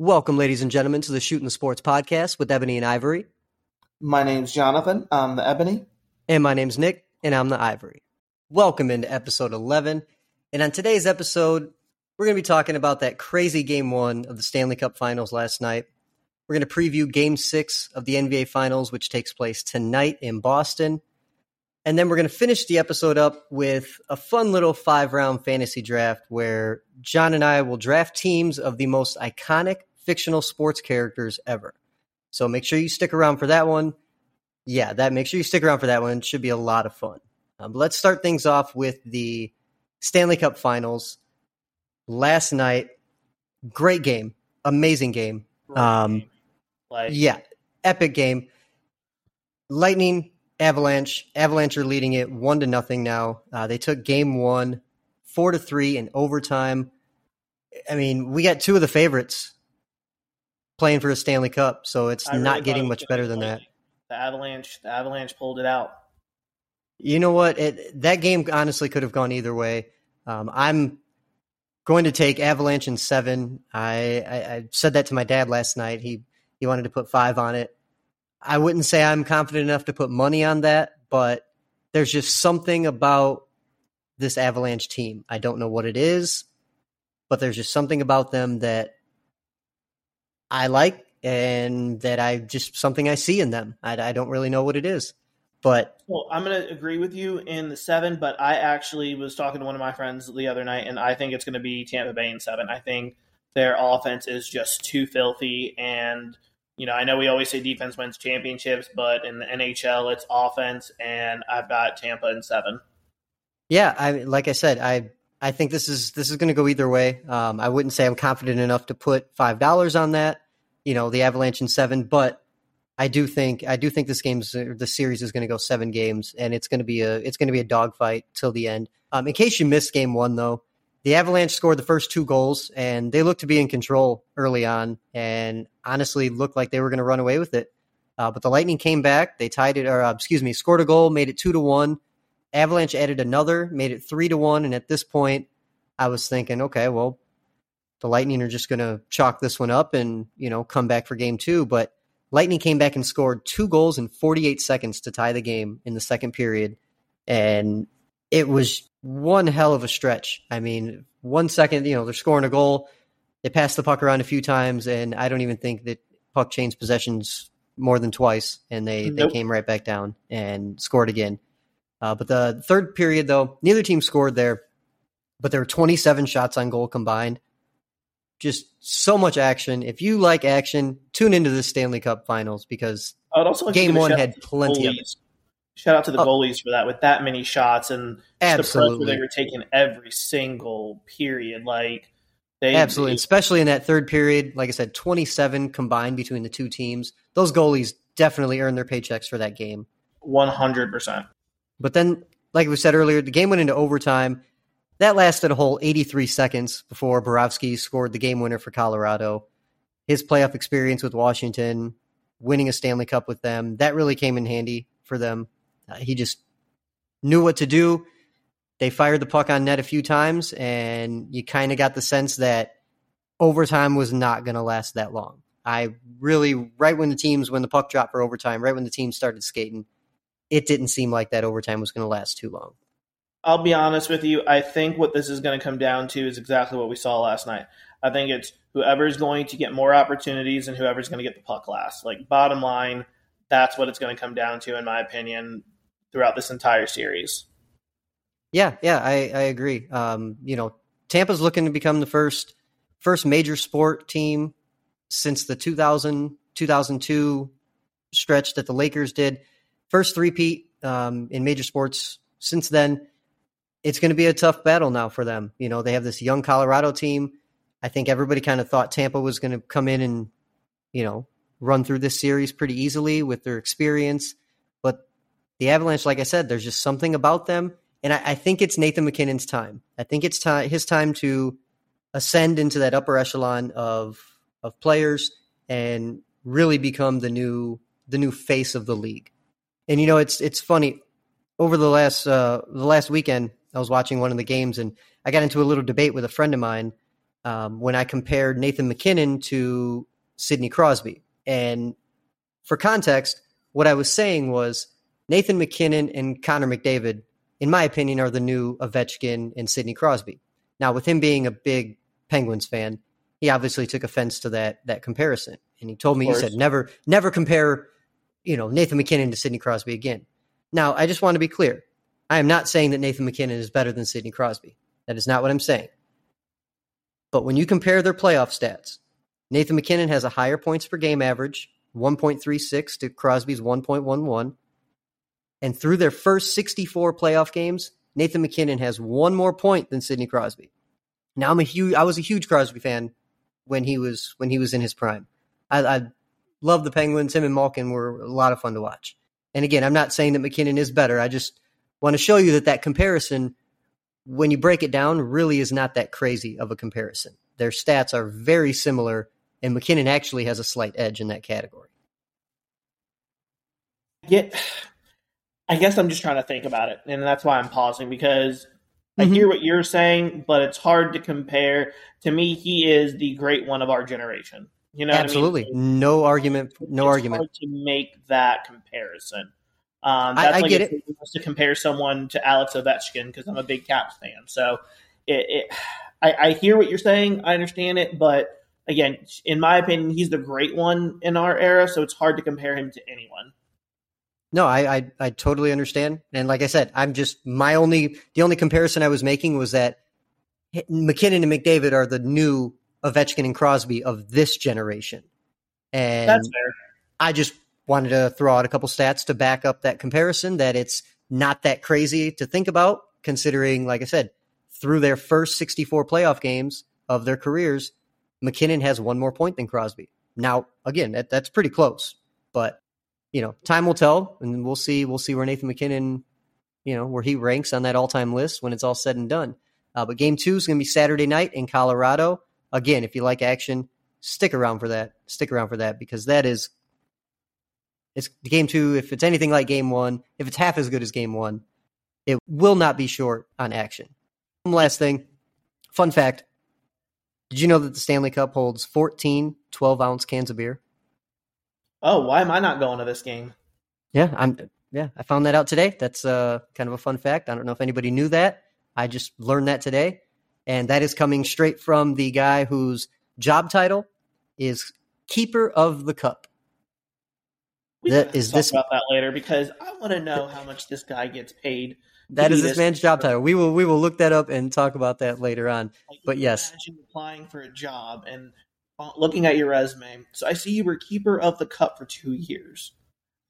Welcome, ladies and gentlemen, to the Shooting the Sports podcast with Ebony and Ivory. My name's Jonathan. I'm the Ebony. And my name's Nick, and I'm the Ivory. Welcome into episode 11. And on today's episode, we're going to be talking about that crazy game one of the Stanley Cup finals last night. We're going to preview game six of the NBA finals, which takes place tonight in Boston. And then we're going to finish the episode up with a fun little five round fantasy draft where John and I will draft teams of the most iconic fictional sports characters ever. So make sure you stick around for that one. Yeah, that make sure you stick around for that one. It should be a lot of fun. Um, let's start things off with the Stanley Cup Finals last night. Great game, amazing game. Um, like, yeah, epic game. Lightning, Avalanche. Avalanche are leading it one to nothing now. Uh, they took game one, four to three in overtime. I mean, we got two of the favorites playing for a Stanley Cup, so it's really not getting much better than that. The Avalanche, the Avalanche pulled it out. You know what? It, that game honestly could have gone either way. Um, I'm going to take Avalanche in seven. I, I, I, said that to my dad last night. He he wanted to put five on it. I wouldn't say I'm confident enough to put money on that, but there's just something about this Avalanche team. I don't know what it is, but there's just something about them that I like and that I just something I see in them. I, I don't really know what it is, but well, I'm going to agree with you in the seven. But I actually was talking to one of my friends the other night, and I think it's going to be Tampa Bay in seven. I think their offense is just too filthy, and you know I know we always say defense wins championships, but in the NHL it's offense, and I've got Tampa in seven. Yeah, I like I said, I I think this is this is going to go either way. Um, I wouldn't say I'm confident enough to put five dollars on that. You know, the Avalanche in seven, but I do think I do think this game's the series is going to go seven games, and it's going to be a it's going to be a dogfight till the end. Um, in case you missed game one, though, the Avalanche scored the first two goals, and they looked to be in control early on, and honestly looked like they were going to run away with it. Uh, but the Lightning came back. They tied it, or uh, excuse me, scored a goal, made it two to one. Avalanche added another, made it three to one. And at this point, I was thinking, okay, well, the Lightning are just going to chalk this one up and you know come back for game two. But Lightning came back and scored two goals in 48 seconds to tie the game in the second period, and it was one hell of a stretch. I mean, one second, you know, they're scoring a goal. They passed the puck around a few times, and I don't even think that puck changed possessions more than twice, and they nope. they came right back down and scored again. Uh, but the third period, though, neither team scored there, but there were 27 shots on goal combined. Just so much action. If you like action, tune into the Stanley Cup Finals because like game one had plenty of it. Shout out to the oh. goalies for that with that many shots and absolutely. the they were taking every single period. Like they absolutely, they, especially in that third period. Like I said, twenty seven combined between the two teams. Those goalies definitely earned their paychecks for that game. One hundred percent. But then, like we said earlier, the game went into overtime. That lasted a whole 83 seconds before Burakovsky scored the game winner for Colorado. His playoff experience with Washington, winning a Stanley Cup with them, that really came in handy for them. Uh, he just knew what to do. They fired the puck on net a few times, and you kind of got the sense that overtime was not going to last that long. I really, right when the teams, when the puck dropped for overtime, right when the team started skating, it didn't seem like that overtime was going to last too long. I'll be honest with you. I think what this is going to come down to is exactly what we saw last night. I think it's whoever's going to get more opportunities and whoever's going to get the puck last. Like, bottom line, that's what it's going to come down to, in my opinion, throughout this entire series. Yeah, yeah, I, I agree. Um, you know, Tampa's looking to become the first first major sport team since the 2000 2002 stretch that the Lakers did first three-peat um, in major sports since then. It's going to be a tough battle now for them. You know, they have this young Colorado team. I think everybody kind of thought Tampa was going to come in and, you know, run through this series pretty easily with their experience. But the Avalanche, like I said, there's just something about them. And I, I think it's Nathan MacKinnon's time. I think it's time his time to ascend into that upper echelon of of players and really become the new the new face of the league. And you know, it's it's funny. Over the last uh, the last weekend, I was watching one of the games, and I got into a little debate with a friend of mine um, when I compared Nathan MacKinnon to Sidney Crosby. And for context, what I was saying was Nathan MacKinnon and Connor McDavid, in my opinion, are the new Ovechkin and Sidney Crosby. Now, with him being a big Penguins fan, he obviously took offense to that that comparison, and he told me he said never never compare, you know, Nathan MacKinnon to Sidney Crosby again. Now, I just want to be clear. I am not saying that Nathan MacKinnon is better than Sidney Crosby. That is not what I'm saying. But when you compare their playoff stats, Nathan MacKinnon has a higher points per game average, 1.36 to Crosby's 1.11. And through their first 64 playoff games, Nathan MacKinnon has one more point than Sidney Crosby. Now I'm a huge I was a huge Crosby fan when he was when he was in his prime. I, I love the Penguins. Him and Malkin were a lot of fun to watch. And again, I'm not saying that MacKinnon is better. I just want to show you that that comparison, when you break it down, really is not that crazy of a comparison. Their stats are very similar, and MacKinnon actually has a slight edge in that category. Get, I guess I'm just trying to think about it, and that's why I'm pausing because I mm-hmm. hear what you're saying, but it's hard to compare. To me, he is the great one of our generation. You know, absolutely, I mean? no argument, no it's argument to make that comparison. Um, that's I, I like get it. To compare someone to Alex Ovechkin because I'm a big Caps fan, so it, it I, I hear what you're saying. I understand it, but again, in my opinion, he's the great one in our era, so it's hard to compare him to anyone. No, I, I, I totally understand, and like I said, I'm just my only the only comparison I was making was that MacKinnon and McDavid are the new Ovechkin and Crosby of this generation, and that's fair. I just wanted to throw out a couple stats to back up that comparison. That it's not that crazy to think about, considering, like I said, through their first 64 playoff games of their careers, MacKinnon has one more point than Crosby. Now, again, that, that's pretty close, but you know, time will tell, and we'll see. We'll see where Nathan MacKinnon, you know, where he ranks on that all-time list when it's all said and done. Uh, but game two is going to be Saturday night in Colorado. Again, if you like action, stick around for that. Stick around for that because that is it's game two. If it's anything like game one, if it's half as good as game one, it will not be short on action. One last thing, fun fact: Did you know that the Stanley Cup holds 14 12 ounce cans of beer? Oh, why am I not going to this game? Yeah, I'm. Yeah, I found that out today. That's uh, kind of a fun fact. I don't know if anybody knew that. I just learned that today, and that is coming straight from the guy whose job title is keeper of the cup. We that is this about that later because I want to know how much this guy gets paid. That is this man's job title. We will we will look that up and talk about that later on. But yes, imagine applying for a job and uh, looking at your resume. So I see you were keeper of the cup for two years.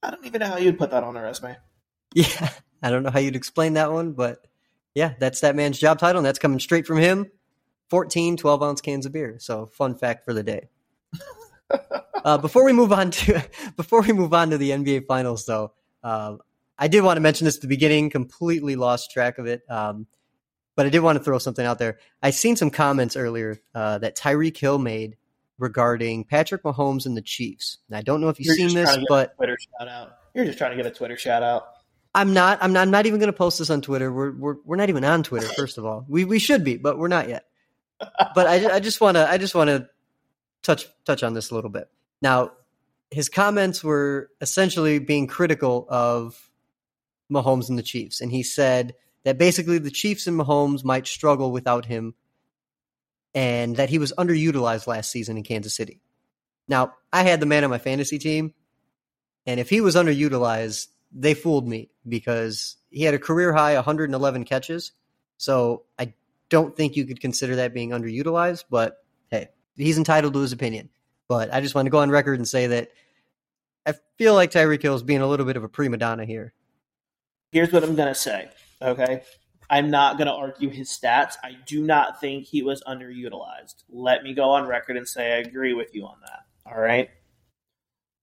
I don't even know how you'd put that on a resume. Yeah, I don't know how you'd explain that one, but yeah, that's that man's job title, and that's coming straight from him. 14 12 ounce cans of beer. So, fun fact for the day. uh, before we move on to before we move on to the NBA Finals, though, uh, I did want to mention this at the beginning. Completely lost track of it, um, but I did want to throw something out there. I seen some comments earlier uh, that Tyreek Hill made regarding Patrick Mahomes and the Chiefs. And I don't know if you've You're seen this, but Twitter shout out. You're just trying to get a Twitter shout out. I'm not. I'm not. I'm not even going to post this on Twitter. We're we're we're not even on Twitter. First of all, we we should be, but we're not yet. But I I just want to I just want to touch touch on this a little bit. Now, his comments were essentially being critical of Mahomes and the Chiefs, and he said that basically the Chiefs and Mahomes might struggle without him, and that he was underutilized last season in Kansas City. Now, I had the man on my fantasy team, and if he was underutilized, they fooled me because he had a career high 111 catches. So I don't think you could consider that being underutilized, but hey, he's entitled to his opinion. But I just want to go on record and say that I feel like Tyreek Hill is being a little bit of a prima donna here. Here's what I'm going to say, okay? I'm not going to argue his stats. I do not think he was underutilized. Let me go on record and say I agree with you on that. All right.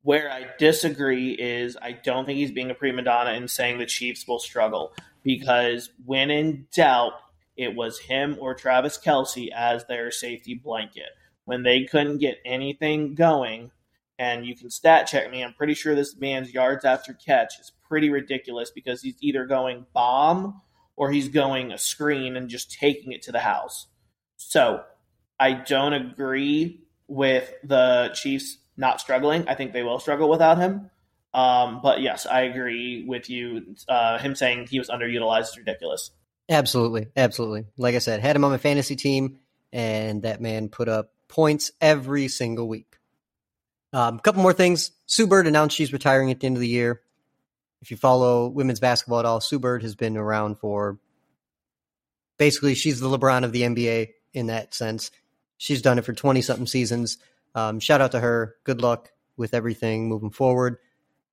Where I disagree is I don't think he's being a prima donna and saying the Chiefs will struggle because when in doubt, it was him or Travis Kelce as their safety blanket. When they couldn't get anything going, and you can stat check me, I'm pretty sure this man's yards after catch is pretty ridiculous because he's either going bomb or he's going a screen and just taking it to the house. So I don't agree with the Chiefs not struggling. I think they will struggle without him. Um, but yes, I agree with you. Uh, him saying he was underutilized is ridiculous. Absolutely, absolutely. Like I said, had him on my fantasy team, and that man put up points every single week. A um, couple more things. Sue Bird announced she's retiring at the end of the year. If you follow women's basketball at all, Sue Bird has been around for basically she's the LeBron of the NBA in that sense. She's done it for 20 something seasons. Um, shout out to her. Good luck with everything moving forward.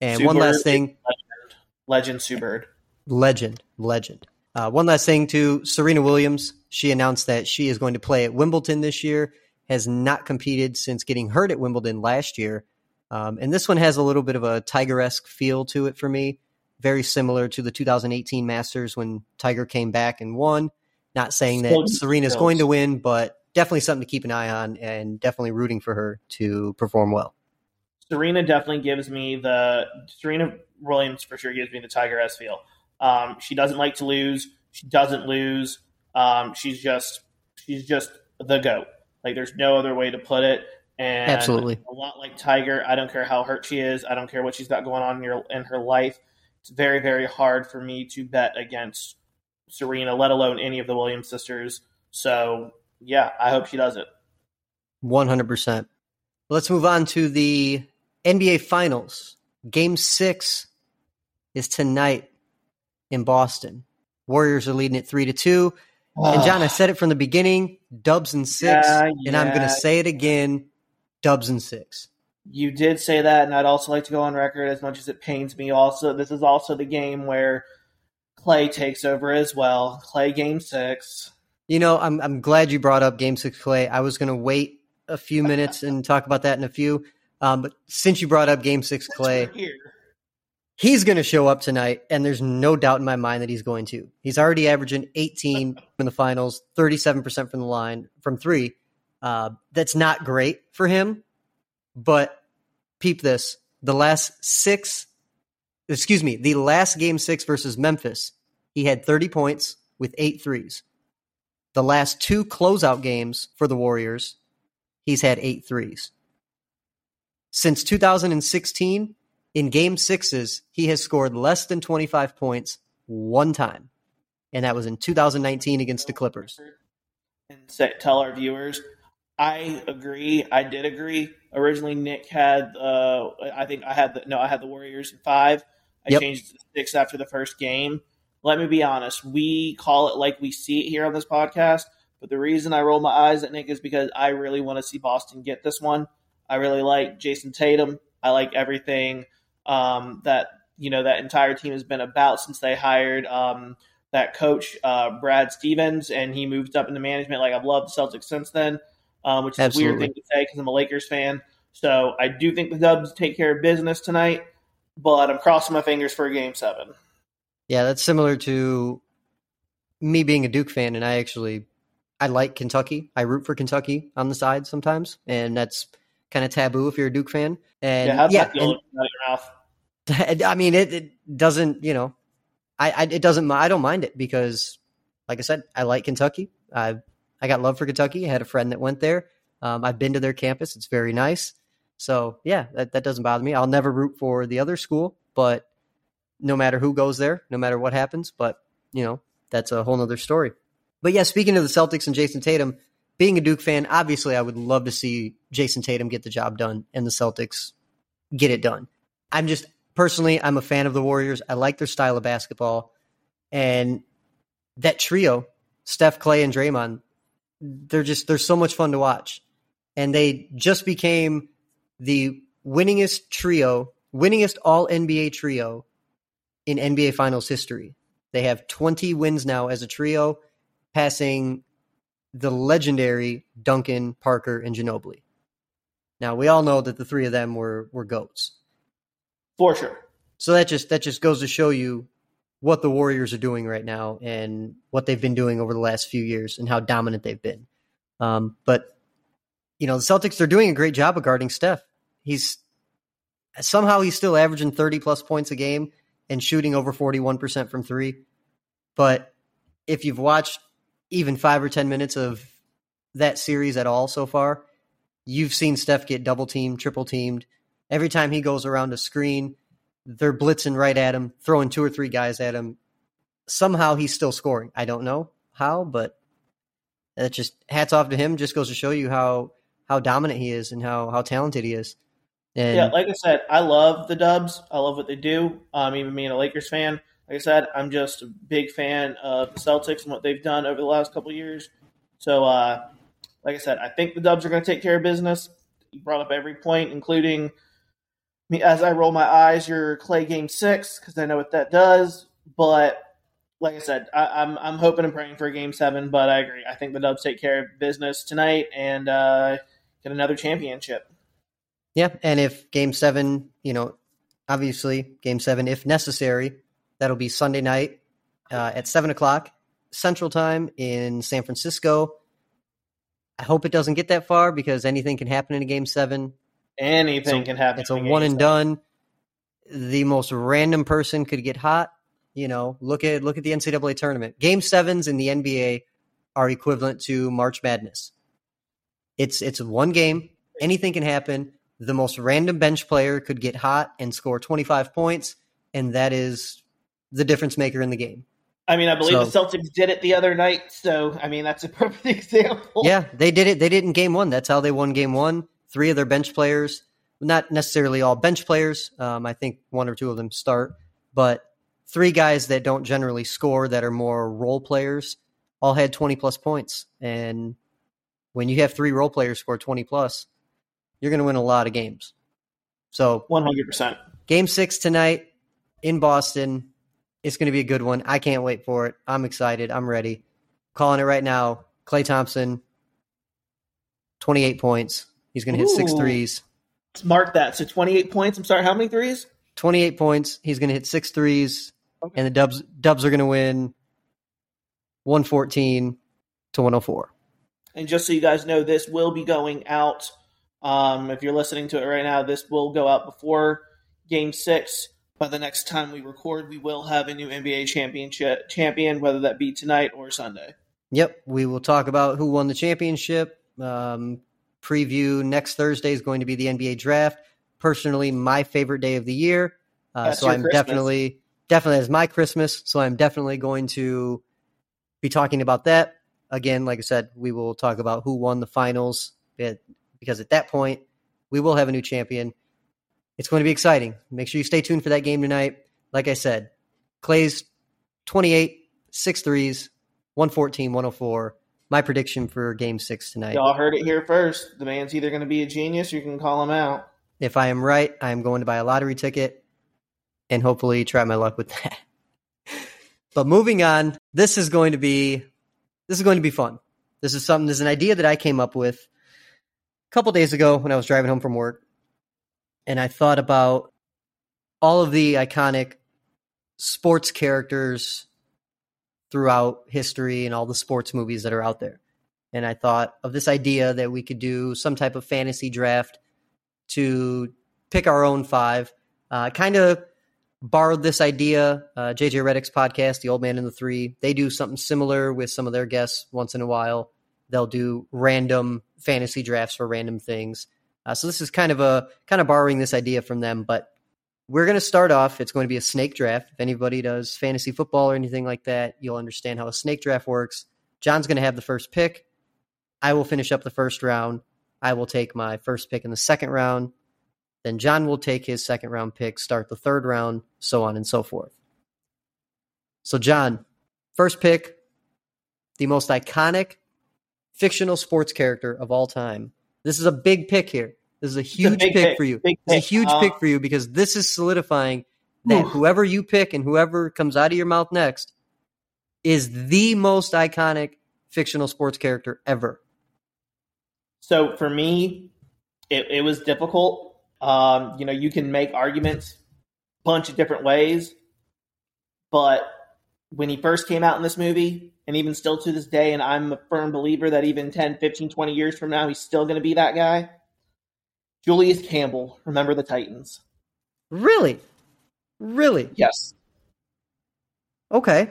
And one last thing legend, legend Sue Bird. Legend, legend. Uh, one last thing to Serena Williams. She announced that she is going to play at Wimbledon this year, has not competed since getting hurt at Wimbledon last year. Um, and this one has a little bit of a Tiger esque feel to it for me, very similar to the 2018 Masters when Tiger came back and won. Not saying that Serena's going to win, but definitely something to keep an eye on and definitely rooting for her to perform well. Serena definitely gives me the Serena Williams for sure gives me the Tiger S feel. Um, she doesn't like to lose. She doesn't lose. Um, she's just she's just the goat. Like there's no other way to put it. And absolutely a lot like Tiger. I don't care how hurt she is. I don't care what she's got going on in, your, in her life. It's very very hard for me to bet against Serena, let alone any of the Williams sisters. So yeah, I hope she does it. One hundred percent. Let's move on to the NBA Finals. Game six is tonight in Boston. Warriors are leading it three to two. And John, I said it from the beginning: Dubs and six, yeah, yeah, and I'm going to say it again: Dubs and six. You did say that, and I'd also like to go on record, as much as it pains me. Also, this is also the game where Klay takes over as well. Klay game six. You know, I'm I'm glad you brought up game six Klay. I was going to wait a few minutes and talk about that in a few. Um, but since you brought up game six Klay, he's going to show up tonight, and there's no doubt in my mind that he's going to. He's already averaging 18 in the finals, 37% from the line from three. Uh, that's not great for him, but peep this: the last six excuse me, the last game six versus Memphis, he had 30 points with eight threes. The last two closeout games for the Warriors, he's had eight threes. Since 2016, in game sixes, he has scored less than 25 points one time, and that was in 2019 against the Clippers. And say, tell our viewers, I agree. I did agree. Originally, Nick had, uh, I think I had the no, I had the Warriors in five. I yep. changed to six after the first game. Let me be honest. We call it like we see it here on this podcast. But the reason I roll my eyes at Nick is because I really want to see Boston get this one. I really like Jayson Tatum. I like everything um, that you know that entire team has been about since they hired um, that coach uh, Brad Stevens, and he moved up into management. Like I've loved the Celtics since then, um, which is Absolutely. a weird thing to say because I'm a Lakers fan. So I do think the Dubs take care of business tonight but I'm crossing my fingers for a game seven. Yeah, that's similar to me being a Duke fan, and I actually I like Kentucky. I root for Kentucky on the side sometimes, and that's kind of taboo if you're a Duke fan. And yeah, yeah and, I mean, it, it doesn't. You know, I, I it doesn't. I don't mind it because, like I said, I like Kentucky. I I got love for Kentucky. I had a friend that went there. Um, I've been to their campus. It's very nice. So yeah, that, that doesn't bother me. I'll never root for the other school, but no matter who goes there, no matter what happens, but you know, that's a whole nother story. But yeah, speaking of the Celtics and Jayson Tatum, being a Duke fan, obviously I would love to see Jayson Tatum get the job done and the Celtics get it done. I'm just personally, I'm a fan of the Warriors. I like their style of basketball. And that trio, Steph, Klay, and Draymond, they're just they're so much fun to watch. And they just became the winningest trio, winningest all NBA trio in NBA Finals history. They have 20 wins now as a trio, passing the legendary Duncan, Parker, and Ginobili. Now we all know that the three of them were were goats. For sure. So that just that just goes to show you what the Warriors are doing right now and what they've been doing over the last few years and how dominant they've been. Um, but you know the Celtics they're doing a great job of guarding Steph. He's somehow he's still averaging 30 plus points a game and shooting over 41% from three. But if you've watched even five or 10 minutes of that series at all so far, you've seen Steph get double teamed, triple teamed. Every time he goes around a screen, they're blitzing right at him, throwing two or three guys at him. Somehow he's still scoring. I don't know how, but it just hats off to him. Just goes to show you how how dominant he is and how how talented he is. And yeah, like I said, I love the Dubs. I love what they do. Um, even being a Lakers fan, like I said, I'm just a big fan of the Celtics and what they've done over the last couple years. So, uh, like I said, I think the Dubs are going to take care of business. You brought up every point, including me as I roll my eyes. Your Klay Game Six because I know what that does. But like I said, I, am I'm, I'm hoping and praying for a Game Seven. But I agree. I think the Dubs take care of business tonight and uh, get another championship. Yeah, and if Game Seven, you know, obviously Game Seven, if necessary, that'll be Sunday night uh, at seven o'clock Central Time in San Francisco. I hope it doesn't get that far because anything can happen in a Game Seven. Anything can happen. It's a one and done. The most random person could get hot. You know, look at look at the NCAA tournament. Game sevens in the NBA are equivalent to March Madness. It's it's one game. Anything can happen the most random bench player could get hot and score 25 points, and that is the difference maker in the game. I mean, I believe so, the Celtics did it the other night, so I mean that's a perfect example. Yeah, they did it. They did in game one. That's how they won game one. Three of their bench players, not necessarily all bench players. Um, I think one or two of them start, but three guys that don't generally score that are more role players all had 20 plus points. And when you have three role players score 20 plus, you're going to win a lot of games. So 100%. Game six tonight in Boston. It's going to be a good one. I can't wait for it. I'm excited. I'm ready. Calling it right now. Klay Thompson, 28 points. He's going to hit Ooh. six threes. Mark that. So 28 points. I'm sorry, how many threes? 28 points. He's going to hit six threes. Okay. And the Dubs Dubs are going to win 114 to 104. And just so you guys know, this will be going out um, if you're listening to it right now, this will go out before Game Six. By the next time we record, we will have a new NBA championship champion, whether that be tonight or Sunday. Yep, we will talk about who won the championship. Um, preview next Thursday is going to be the NBA draft. Personally, my favorite day of the year. Uh, so I'm Christmas. definitely definitely as my Christmas. So I'm definitely going to be talking about that again. Like I said, we will talk about who won the finals. It, because at that point, we will have a new champion. It's going to be exciting. Make sure you stay tuned for that game tonight. Like I said, Klay's 28, six threes, 114, 104. My prediction for game six tonight. Y'all heard it here first. The man's either going to be a genius or you can call him out. If I am right, I am going to buy a lottery ticket and hopefully try my luck with that. but moving on, this is going to be this is going to be fun. This is something. This is an idea that I came up with couple days ago when I was driving home from work, and I thought about all of the iconic sports characters throughout history and all the sports movies that are out there. And I thought of this idea that we could do some type of fantasy draft to pick our own five. Uh, kind of borrowed this idea. Uh, JJ Redick's podcast, The Old Man and the Three, they do something similar with some of their guests once in a while. They'll do random fantasy drafts for random things. Uh, so this is kind of a kind of borrowing this idea from them, but we're going to start off. It's going to be a snake draft. If anybody does fantasy football or anything like that, you'll understand how a snake draft works. John's going to have the first pick. I will finish up the first round. I will take my first pick in the second round. Then John will take his second round pick, start the third round, so on and so forth. So, John, first pick, the most iconic fictional sports character of all time. This is a big pick here. This is a huge a pick, pick, for you. This is a huge uh, pick for you because this is solidifying that whoever you pick and whoever comes out of your mouth next is the most iconic fictional sports character ever. So for me, it, it was difficult. Um, you know, you can make arguments a bunch of different ways, but when he first came out in this movie, and even still to this day, and I'm a firm believer that even 10, 15, 20 years from now, he's still going to be that guy. Julius Campbell, remember the Titans. Really? Really? Yes. Okay.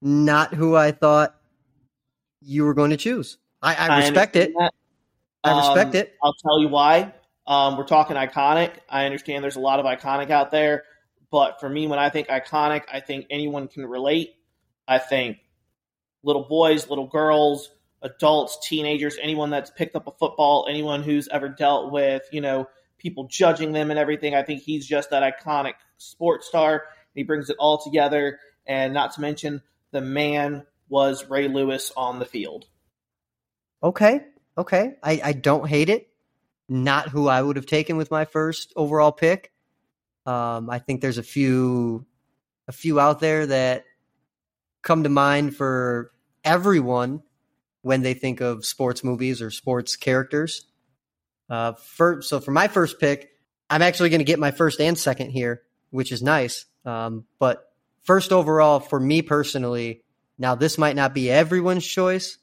Not who I thought you were going to choose. I, I respect it. that. I respect Um, it. I'll tell you why. Um, we're talking iconic. I understand there's a lot of iconic out there, but for me, when I think iconic, I think anyone can relate. I think little boys, little girls, adults, teenagers, anyone that's picked up a football, anyone who's ever dealt with, you know, people judging them and everything. I think he's just that iconic sports star. He brings it all together. And not to mention, the man was Ray Lewis on the field. Okay. Okay. I, I don't hate it. Not who I would have taken with my first overall pick. Um, I think there's a few a few out there that come to mind for everyone when they think of sports movies or sports characters. Uh, for, so for my first pick, I'm actually going to get my first and second here, which is nice. Um, but first overall, for me personally, now this might not be everyone's choice,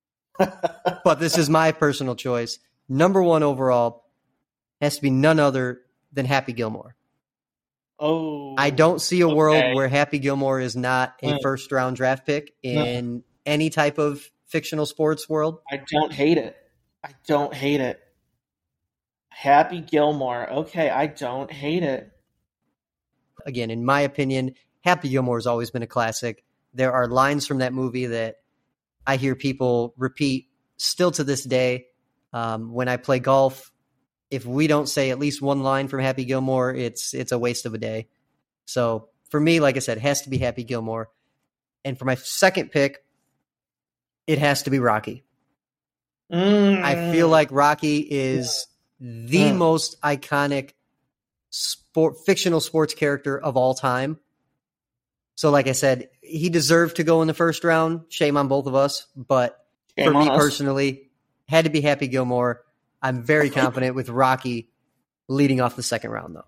but this is my personal choice. Number one overall has to be none other than Happy Gilmore. Oh, I don't see a world where Happy Gilmore is not a Mm. first round draft pick in any type of fictional sports world. I don't hate it. I don't hate it. Happy Gilmore. Okay, I don't hate it. Again, in my opinion, Happy Gilmore has always been a classic. There are lines from that movie that I hear people repeat still to this day. Um, when I play golf, if we don't say at least one line from Happy Gilmore, it's it's a waste of a day. So for me, like I said, it has to be Happy Gilmore. And for my second pick, it has to be Rocky. I feel Mm. like Rocky is the Mm. most iconic sport fictional sports character of all time. So like I said, he deserved to go in the first round. Shame on both of us, but Shame for me us. personally, had to be Happy Gilmore. I'm very confident with Rocky leading off the second round though.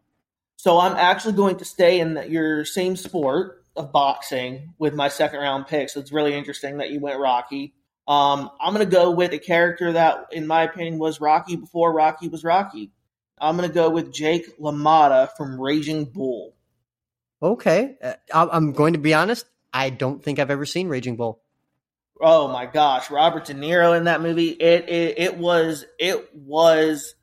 So I'm actually going to stay in the, your same sport of boxing with my second round pick. So it's really interesting that you went Rocky. Um, I'm going to go with a character that, in my opinion, was Rocky before Rocky was Rocky. I'm going to go with Jake LaMotta from Raging Bull. Okay. Uh, I'm going to be honest, I don't think I've ever seen Raging Bull. Oh my gosh, Robert De Niro in that movie. It it, it was it was.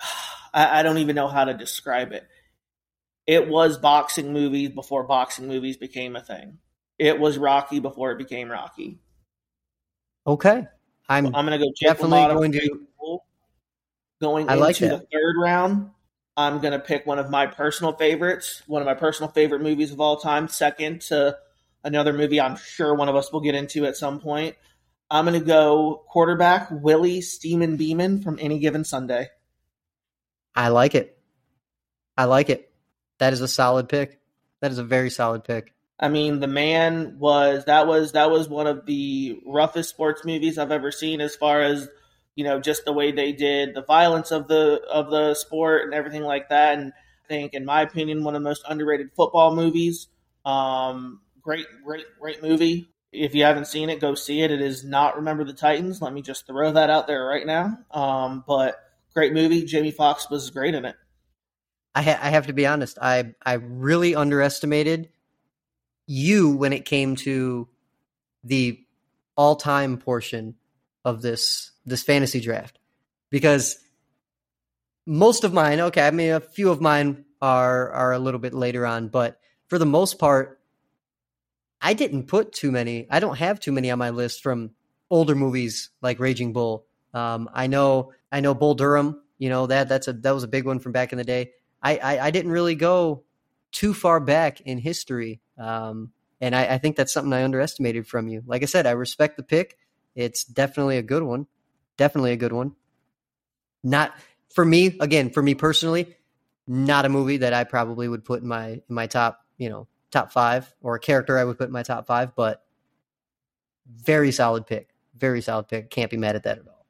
I, I don't even know how to describe it. It was boxing movies before boxing movies became a thing. It was Rocky before it became Rocky. Okay. I'm I'm going to go definitely going to- Going I into like the third round, I'm going to pick one of my personal favorites, one of my personal favorite movies of all time, second to another movie I'm sure one of us will get into at some point. I'm going to go quarterback Willie Steeman Beamen from Any Given Sunday. I like it. I like it. That is a solid pick. That is a very solid pick. I mean, the man was that was that was one of the roughest sports movies I've ever seen as far as you know just the way they did the violence of the of the sport and everything like that. And I think, in my opinion, one of the most underrated football movies. Um, great, great, great movie. If you haven't seen it, go see it. It is not Remember the Titans. Let me just throw that out there right now. Um, but great movie. Jamie Foxx was great in it. I, ha- I have to be honest. I I really underestimated you when it came to the all time portion of this this fantasy draft because most of mine okay i mean a few of mine are are a little bit later on but for the most part i didn't put too many i don't have too many on my list from older movies like raging bull. Um, i know i know bull durham you know that that's a that was a big one from back in the day. I i, I didn't really go too far back in history um, and I, I think that's something i underestimated from you. Like i said i respect the pick. It's definitely a good one. Definitely a good one. Not for me again for me personally not a movie that i probably would put in my in my top you know top five or a character i would put in my top five but very solid pick very solid pick can't be mad at that at all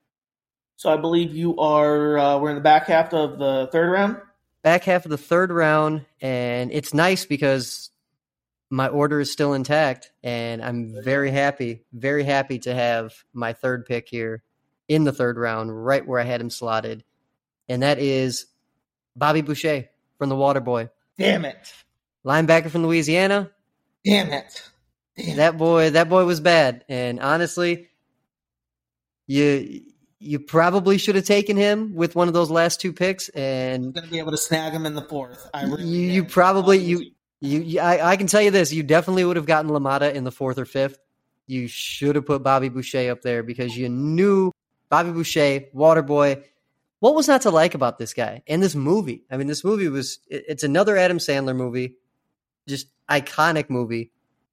So I believe you are. Uh, we're in the back half of the third round. back half of the third round and it's nice because my order is still intact and i'm very happy very happy to have my third pick here in the third round right where i had him slotted and that is bobby boucher from the waterboy Damn it! Linebacker from louisiana Damn it! Damn that boy that boy was bad and honestly you you probably should have taken him with one of those last two picks, and going to be able to snag him in the fourth. I really you, you probably you you, you I, I can tell you this: you definitely would have gotten LaMotta in the fourth or fifth. You should have put Bobby Boucher up there because you knew Bobby Boucher, Waterboy. What was not to like about this guy and this movie? I mean, this movie was it- it's another Adam Sandler movie, just iconic movie.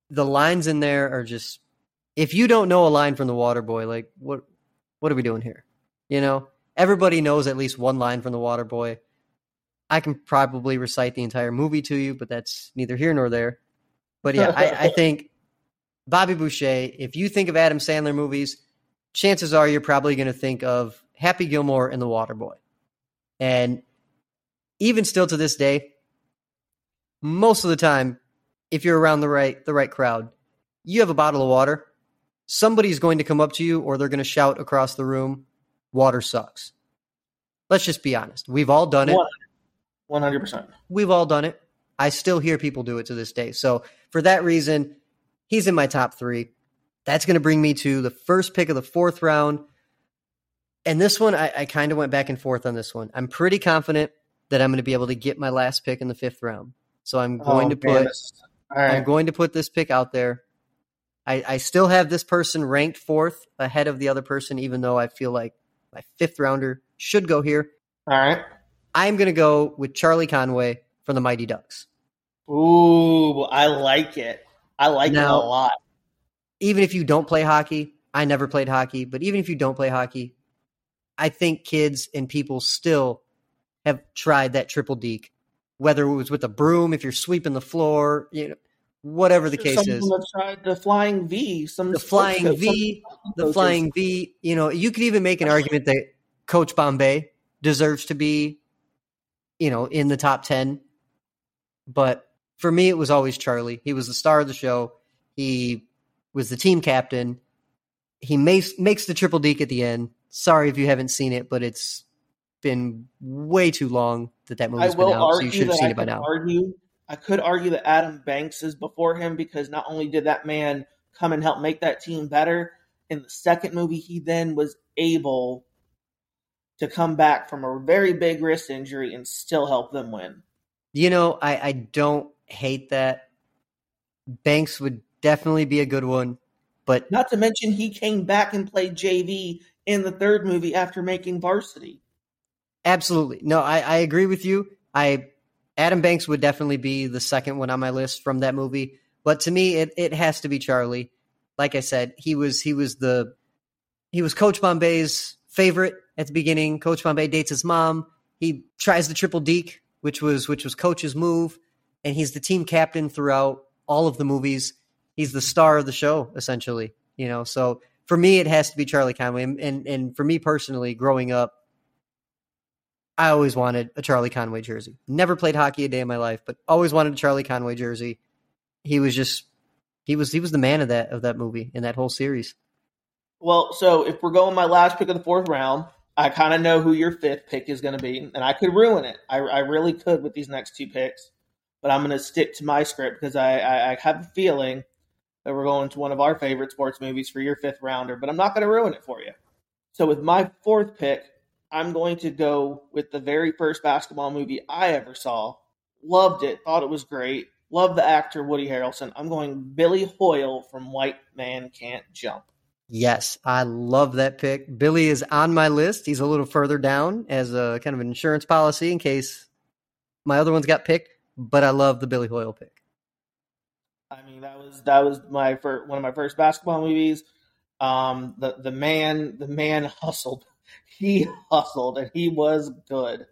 The lines in there are just if you don't know a line from the Waterboy, like what what are we doing here? You know, everybody knows at least one line from the Waterboy. I can probably recite the entire movie to you, but that's neither here nor there. But yeah, I, I think Bobby Boucher, if you think of Adam Sandler movies, chances are you're probably going to think of Happy Gilmore and The Waterboy. And even still to this day, most of the time, if you're around the right the right crowd, you have a bottle of water. Somebody's going to come up to you or they're going to shout across the room, water sucks. Let's just be honest. We've all done it. One hundred percent. We've all done it. I still hear people do it to this day. So for that reason, he's in my top three. That's going to bring me to the first pick of the fourth round. And this one, I, I kind of went back and forth on this one. I'm pretty confident that I'm going to be able to get my last pick in the fifth round. So I'm oh, going to put right. I'm going to put this pick out there. I, I still have this person ranked fourth ahead of the other person, even though I feel like my fifth rounder should go here. All right. I'm going to go with Charlie Conway from the Mighty Ducks. Ooh, I like it. I like it a lot. even if you don't play hockey, I never played hockey, but even if you don't play hockey, I think kids and people still have tried that triple deke, whether it was with a broom, if you're sweeping the floor, you know, whatever the case some is. tried the flying V. Some The flying coach- V, the coaches. flying V, you know, you could even make an argument that Coach Bombay deserves to be, you know, in the top 10. But for me, it was always Charlie. He was the star of the show. He was the team captain. He makes, makes the triple deke at the end. Sorry if you haven't seen it, but it's been way too long that that I movie's been out, so you should have seen I it by now. argue. I could argue that Adam Banks is before him because not only did that man come and help make that team better in the second movie, he then was able to come back from a very big wrist injury and still help them win. You know, I, I don't hate that. Banks would definitely be a good one, but Not to mention, he came back and played JV in the third movie after making Varsity. Absolutely. No, I, I agree with you. I Adam Banks would definitely be the second one on my list from that movie. But to me it, it has to be Charlie. Like I said, he was he was the he was Coach Bombay's favorite at the beginning. Coach Bombay dates his mom. He tries the triple deke, which was which was Coach's move, and he's the team captain throughout all of the movies. He's the star of the show, essentially. You know, so for me it has to be Charlie Conway. And and, and for me personally, growing up, I always wanted a Charlie Conway jersey. Never played hockey a day in my life, but always wanted a Charlie Conway jersey. He was just he was he was the man of that of that movie in that whole series. Well, so if we're going my last pick of the fourth round, I kind of know who your fifth pick is going to be, and I could ruin it. I, I really could with these next two picks, but I'm going to stick to my script because I, I, I have a feeling that we're going to one of our favorite sports movies for your fifth rounder, but I'm not going to ruin it for you. So with my fourth pick, I'm going to go with the very first basketball movie I ever saw. Loved it, thought it was great. Loved the actor Woody Harrelson. I'm going Billy Hoyle from White Men Can't Jump. Yes, I love that pick. Billy is on my list. He's a little further down as a kind of an insurance policy in case my other ones got picked, but I love the Billy Hoyle pick. I mean, that was that was my first, one of my first basketball movies. Um, the the man the man hustled, he hustled, and he was good.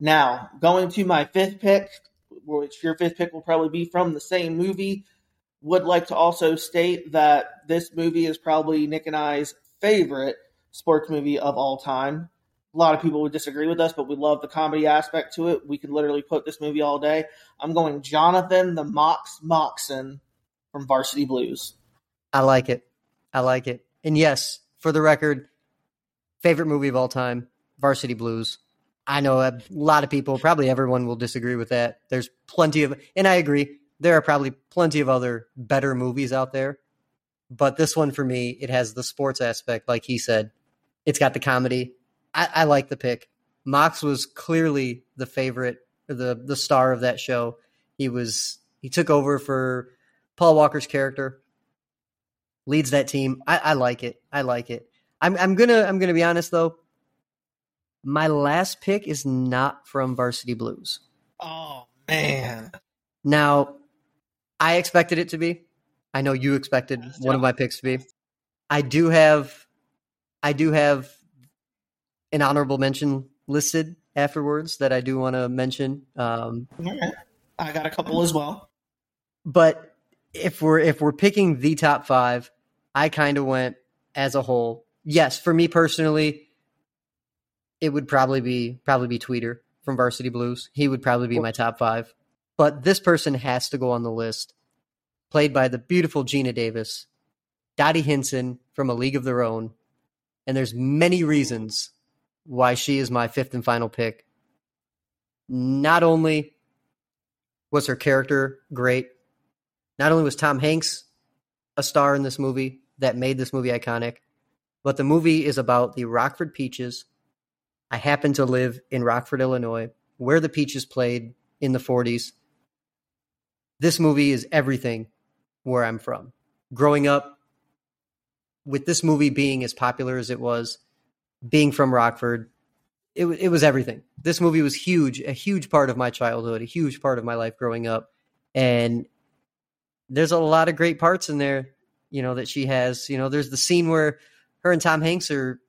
Now going to my fifth pick, which your fifth pick will probably be from the same movie. Would like to also state that this movie is probably Nick and I's favorite sports movie of all time. A lot of people would disagree with us, but we love the comedy aspect to it. We could literally put this movie all day. I'm going Jonathan the Mox Moxon from Varsity Blues. I like it. I like it. And yes, for the record, favorite movie of all time, Varsity Blues. I know a lot of people, probably everyone will disagree with that. There's plenty of, and I agree, there are probably plenty of other better movies out there. But this one for me, it has the sports aspect, like he said. It's got the comedy. I, I like the pick. Mox was clearly the favorite, the the star of that show. He was he took over for Paul Walker's character, leads that team. I, I like it. I like it. I'm I'm gonna I'm gonna be honest though. My last pick is not from Varsity Blues. Oh man. Now, I expected it to be. I know you expected one of my picks to be. I do have I do have an honorable mention listed afterwards that I do want to mention. Um, I got a couple as well. But if we're if we're picking the top five, I kind of went as a whole. Yes, for me personally, it would probably be probably be Tweeter from Varsity Blues. He would probably be my top five. But this person has to go on the list. Played by the beautiful Geena Davis, Dottie Hinson from A League of Their Own, and there's many reasons why she is my fifth and final pick. Not only was her character great, not only was Tom Hanks a star in this movie that made this movie iconic, but the movie is about the Rockford Peaches. I happen to live in Rockford, Illinois, where the Peaches played in the 40s. This movie is everything where I'm from. Growing up, with this movie being as popular as it was, being from Rockford, it, it was everything. This movie was huge, a huge part of my childhood, a huge part of my life growing up. And there's a lot of great parts in there, you know, that she has. You know, there's the scene where her and Tom Hanks are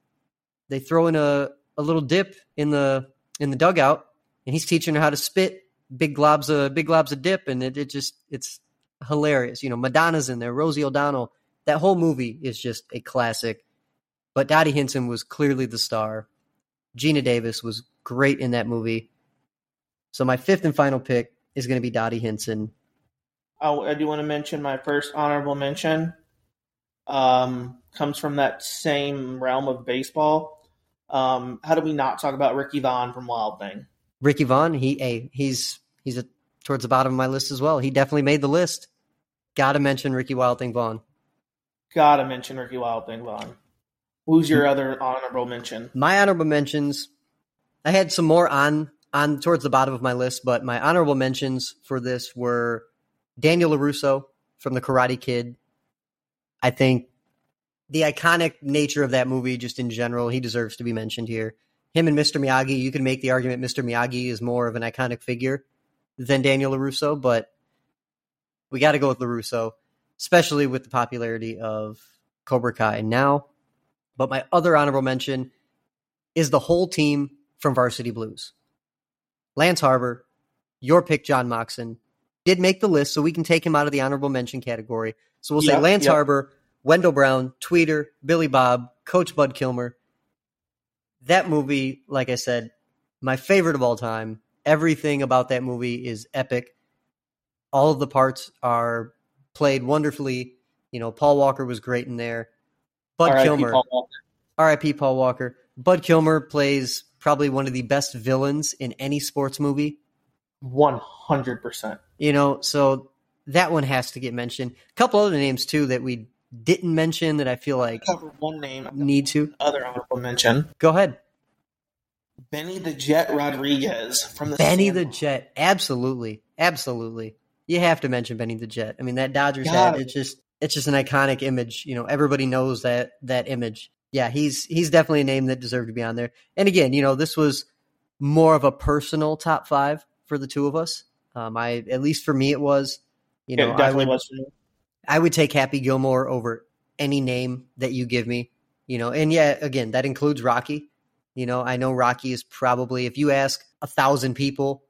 they throw in a, a little dip in the in the dugout and he's teaching her how to spit big globs of big globs of dip and it, it just it's hilarious. You know, Madonna's in there, Rosie O'Donnell. That whole movie is just a classic. But Dottie Hinson was clearly the star. Geena Davis was great in that movie. So my fifth and final pick is going to be Dottie Hinson. Oh, I do want to mention my first honorable mention. Um, comes from that same realm of baseball. Um, how do we not talk about Ricky Vaughn from Wild Thing? Ricky Vaughn, he a he's he's a, towards the bottom of my list as well. He definitely made the list. Got to mention Ricky Wild Thing Vaughn. Got to mention Ricky Wild Thing Vaughn. Who's your other honorable mention? My honorable mentions, I had some more on on towards the bottom of my list, but my honorable mentions for this were Daniel LaRusso from The Karate Kid. I think the iconic nature of that movie, just in general, he deserves to be mentioned here. Him and Mr. Miyagi, you can make the argument Mr. Miyagi is more of an iconic figure than Daniel LaRusso, but we got to go with LaRusso, especially with the popularity of Cobra Kai now. But my other honorable mention is the whole team from Varsity Blues. Lance Harbor, your pick, John Moxon, did make the list, so we can take him out of the honorable mention category. So we'll say Lance yep. Harbor, Wendell Brown, Tweeter, Billy Bob, Coach Bud Kilmer. That movie, like I said, my favorite of all time. Everything about that movie is epic. All of the parts are played wonderfully. You know, Paul Walker was great in there. Bud R.I.P. Kilmer, Paul Walker. R.I.P. Paul Walker. Bud Kilmer plays probably one of the best villains in any sports movie. One hundred percent. You know, so that one has to get mentioned. A couple other names too that we didn't mention that I feel like Cover one name. need to. Other honorable mention: Go ahead. Benny the Jet Rodriguez from the Benny the Jet. Absolutely. Absolutely. You have to mention Benny the Jet. I mean that Dodgers Got hat, it's just it's just an iconic image. You know, everybody knows that that image. Yeah, he's he's definitely a name that deserved to be on there. And again, you know, this was more of a personal top five for the two of us. Um, I at least for me it was. You Yeah, know, it I definitely would was for me. I would take Happy Gilmore over any name that you give me. You know, and yeah, again, that includes Rocky. You know, I know Rocky is probably if you ask a thousand people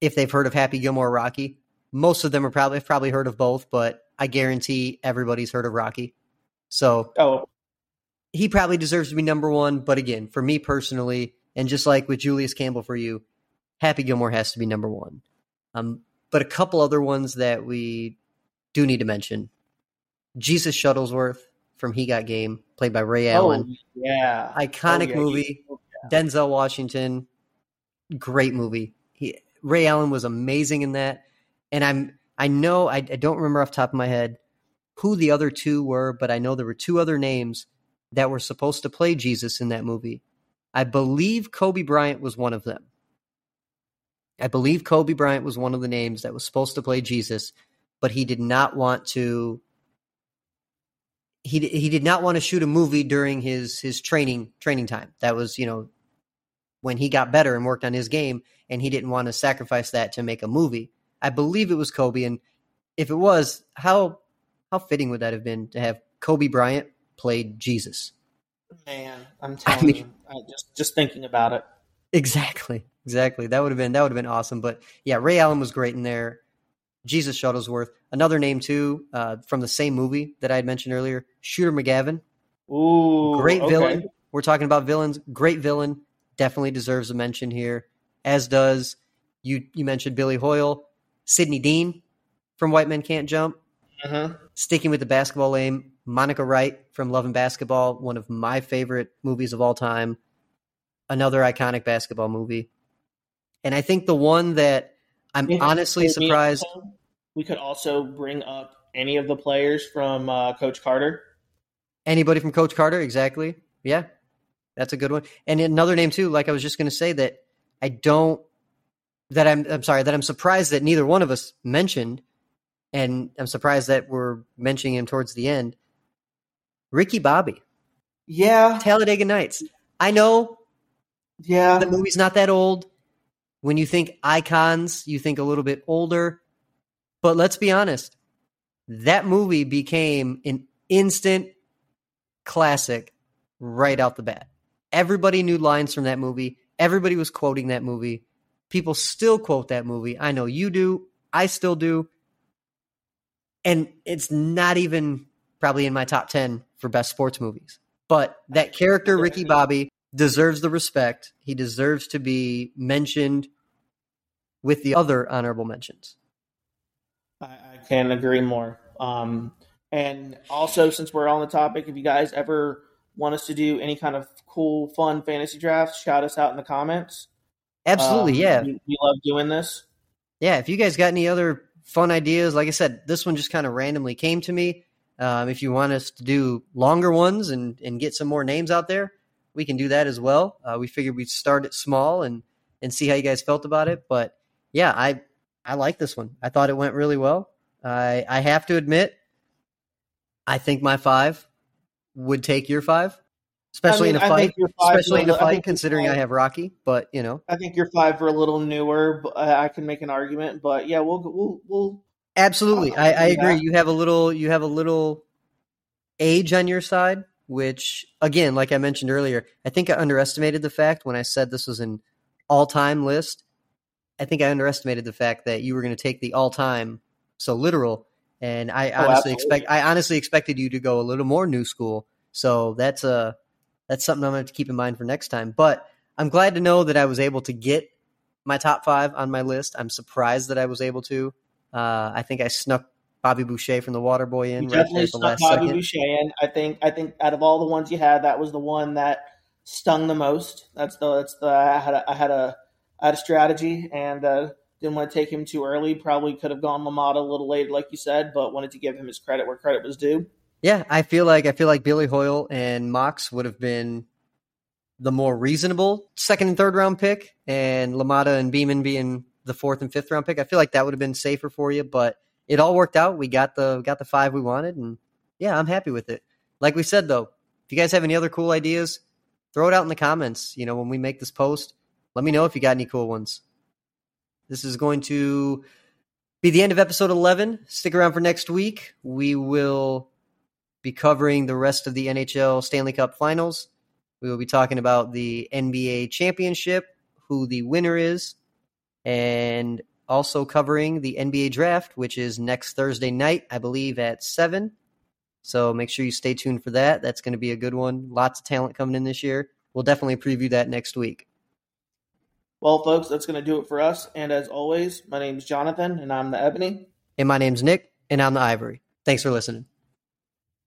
if they've heard of Happy Gilmore or Rocky, most of them are probably have probably heard of both, but I guarantee everybody's heard of Rocky. So Oh, he probably deserves to be number one. But again, for me personally, and just like with Julius Campbell for you, Happy Gilmore has to be number one. Um, but a couple other ones that we do need to mention: Jesus Shuttlesworth from He Got Game, played by Ray Allen, oh yeah, iconic Oh, yeah, movie. you- Denzel Washington, great movie. He, Ray Allen was amazing in that, and I'm I know I, I don't remember off the top of my head, who the other two were, but I know there were two other names that were supposed to play Jesus in that movie. I believe Kobe Bryant was one of them. I believe Kobe Bryant was one of the names that was supposed to play Jesus, but he did not want to he he did not want to shoot a movie during his his training training time. That was, you know, when he got better and worked on his game and he didn't want to sacrifice that to make a movie. I believe it was Kobe and if it was, how how fitting would that have been to have Kobe Bryant played Jesus? Man, I'm telling I mean, you, I just just thinking about it. Exactly, exactly. That would have been that would have been awesome. But yeah, Ray Allen was great in there. Jesus Shuttlesworth, another name too uh, from the same movie that I had mentioned earlier, Shooter McGavin. Ooh, great okay. villain. We're talking about villains. Great villain, definitely deserves a mention here. As does you. You mentioned Billy Hoyle, Sidney Deane from White Men Can't Jump. Mm-hmm. Sticking with the basketball name, Monica Wright from Love and Basketball, one of my favorite movies of all time. Another iconic basketball movie. And I think the one that I'm honestly surprised. We could also bring up any of the players from uh, Coach Carter. Anybody from Coach Carter, exactly. Yeah, that's a good one. And another name too, like I was just going to say that I don't that I'm I'm sorry that I'm surprised that neither one of us mentioned, and I'm surprised that we're mentioning him towards the end. Ricky Bobby, yeah, Talladega Nights. I know, yeah, the movie's not that old. When you think icons, you think a little bit older. But let's be honest, that movie became an instant classic right out the bat. Everybody knew lines from that movie. Everybody was quoting that movie. People still quote that movie. I know you do. I still do. And it's not even probably in my top 10 for best sports movies. But that character, Ricky Bobby, deserves the respect. He deserves to be mentioned with the other honorable mentions. I, I can't agree more. Um, and also, since we're on the topic, if you guys ever want us to do any kind of cool, fun fantasy drafts, shout us out in the comments. Absolutely, um, yeah. We, we, love doing this. Yeah, if you guys got any other fun ideas, like I said, this one just kind of randomly came to me. Um, if you want us to do longer ones and, and get some more names out there, we can do that as well. Uh, we figured we'd start it small and and see how you guys felt about it. But yeah, I I like this one. I thought it went really well. I I have to admit, I think my five would take your five, especially I mean, in a fight. Especially in a fight, considering I have Rocky. But you know, I think your five are a little newer. But I can make an argument. But yeah, we'll we'll we'll absolutely. I, I agree. You have a little. You have a little age on your side which again, like I mentioned earlier, I think I underestimated the fact when I said this was an all-time list. I think I underestimated the fact that you were going to take the all-time so literal, and I oh, honestly expect I honestly expected you to go a little more new school. So that's a uh, that's something I'm going to have to keep in mind for next time. But I'm glad to know that I was able to get my top five on my list. I'm surprised that I was able to. Uh, I think I snuck Bobby Boucher from the Waterboy in. You right definitely stuck Bobby second. Boucher in. I think I think out of all the ones you had, that was the one that stung the most. That's the that's the I had a, I had a I had a strategy and uh, didn't want to take him too early. Probably could have gone LaMotta a little later, like you said, but wanted to give him his credit where credit was due. Yeah, I feel like I feel like Billy Hoyle and Mox would have been the more reasonable second and third round pick, and LaMotta and Beamen being the fourth and fifth round pick. I feel like that would have been safer for you, but it all worked out. We got the got the five we wanted, and yeah, I'm happy with it. Like we said though, if you guys have any other cool ideas, throw it out in the comments. You know, when we make this post, let me know if you got any cool ones. This is going to be the end of episode 11. Stick around for next week. We will be covering the rest of the NHL Stanley Cup Finals. We will be talking about the NBA Championship, who the winner is, and also covering the NBA draft, which is next Thursday night, I believe, at 7. So make sure you stay tuned for that. That's going to be a good one. Lots of talent coming in this year. We'll definitely preview that next week. Well, folks, that's going to do it for us. And as always, my name is Jonathan, and I'm the Ebony. And my name's Nick, and I'm the Ivory. Thanks for listening.